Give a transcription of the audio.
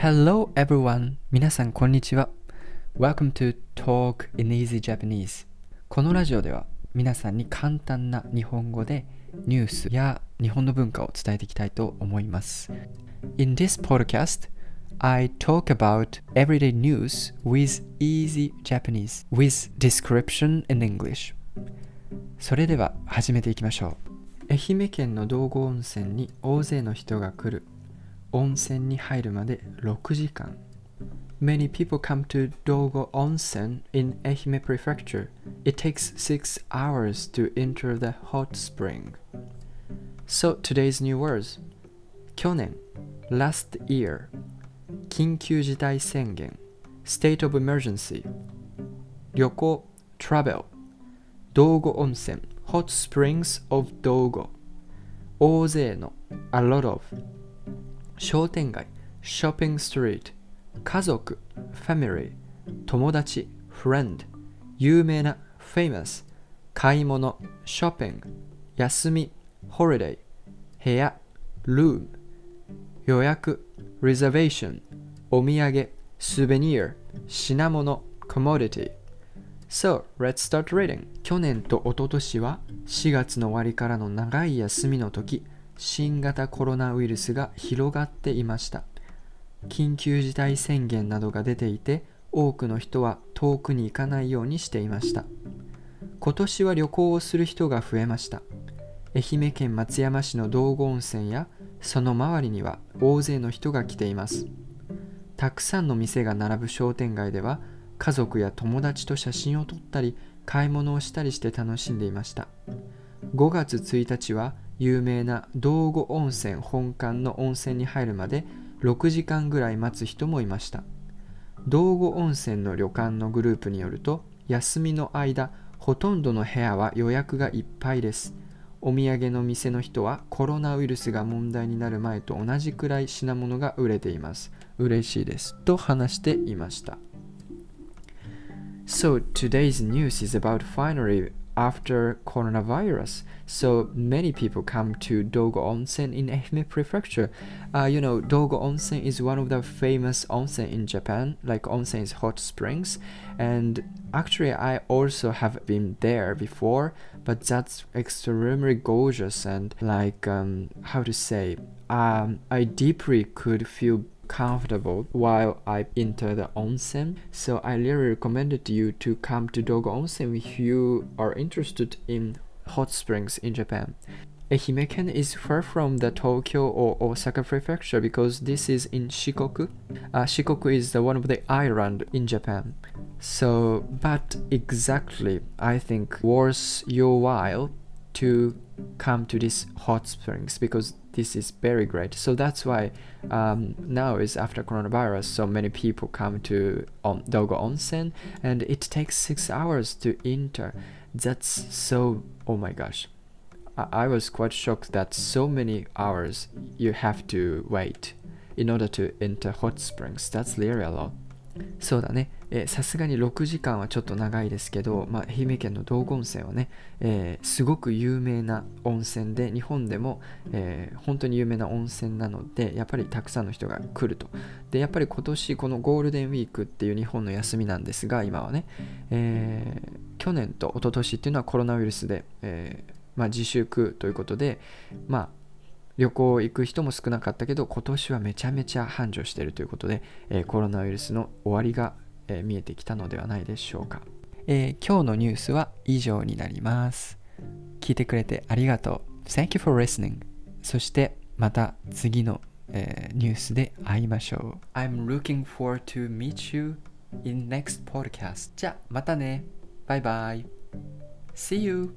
Hello everyone! 皆さんこんにちは。Welcome to Talk in Easy Japanese. このラジオでは皆さんに簡単な日本語でニュースや日本の文化を伝えていきたいと思います。In this podcast, I talk about everyday news with easy Japanese with description in English. それでは始めていきましょう。愛媛県の道後温泉に大勢の人が来る。温泉に入るまで6時間。Many people come to Dogo Onsen in Ehime Prefecture. It takes 6 hours to enter the hot spring. So today's new words. 去年 last year 緊急事態宣言 state of emergency 旅行 travel 道後温泉 hot springs of 道後大勢の a lot of 商店街 shopping street 家族 family 友達 friend 有名な famous 買い物 shopping 休み holiday 部屋 room 予約 reservation お土産 souvenir 品物 commodity So, let's start reading. 去年と一昨年は4月の終わりからの長い休みの時、新型コロナウイルスが広がっていました。緊急事態宣言などが出ていて、多くの人は遠くに行かないようにしていました。今年は旅行をする人が増えました。愛媛県松山市の道後温泉やその周りには大勢の人が来ています。たくさんの店が並ぶ商店街では家族や友達と写真を撮ったり買い物をしたりして楽しんでいました5月1日は有名な道後温泉本館の温泉に入るまで6時間ぐらい待つ人もいました。道後温泉の旅館のグループによると休みの間ほとんどの部屋は予約がいっぱいです。お土産の店の人はコロナウイルスが問題になる前と同じくらい品物が売れています。嬉しいです。と話していました。So today's news is about finally after coronavirus. So many people come to Dogo Onsen in Ehime Prefecture. Uh, you know, Dogo Onsen is one of the famous onsen in Japan. Like onsen is hot springs, and actually I also have been there before. But that's extremely gorgeous and like um, how to say. Um, I deeply could feel comfortable while I enter the onsen. So I really recommended you to come to Dogo Onsen if you are interested in hot springs in Japan. Ehimeken is far from the Tokyo or Osaka prefecture because this is in Shikoku. Uh, Shikoku is the one of the island in Japan. So, but exactly, I think worth your while to come to these hot springs because this is very great. So that's why um, now is after coronavirus, so many people come to on, Dogo Onsen, and it takes six hours to enter. That's so. Oh my gosh, I, I was quite shocked that so many hours you have to wait in order to enter hot springs. That's really a lot. そうだね。さすがに6時間はちょっと長いですけど、まあ、愛媛県の道後温泉はね、えー、すごく有名な温泉で、日本でも、えー、本当に有名な温泉なので、やっぱりたくさんの人が来ると。で、やっぱり今年このゴールデンウィークっていう日本の休みなんですが、今はね、えー、去年と一昨年っていうのはコロナウイルスで、えまあ、自粛ということで、まあ、旅行行く人も少なかったけど今年はめちゃめちゃ繁盛しているということで、えー、コロナウイルスの終わりが、えー、見えてきたのではないでしょうか、えー、今日のニュースは以上になります。聞いてくれてありがとう。Thank you for listening そしてまた次の、えニュースで会いましょう。I'm looking forward to meet you in next podcast じゃあまたね。バイバイ See you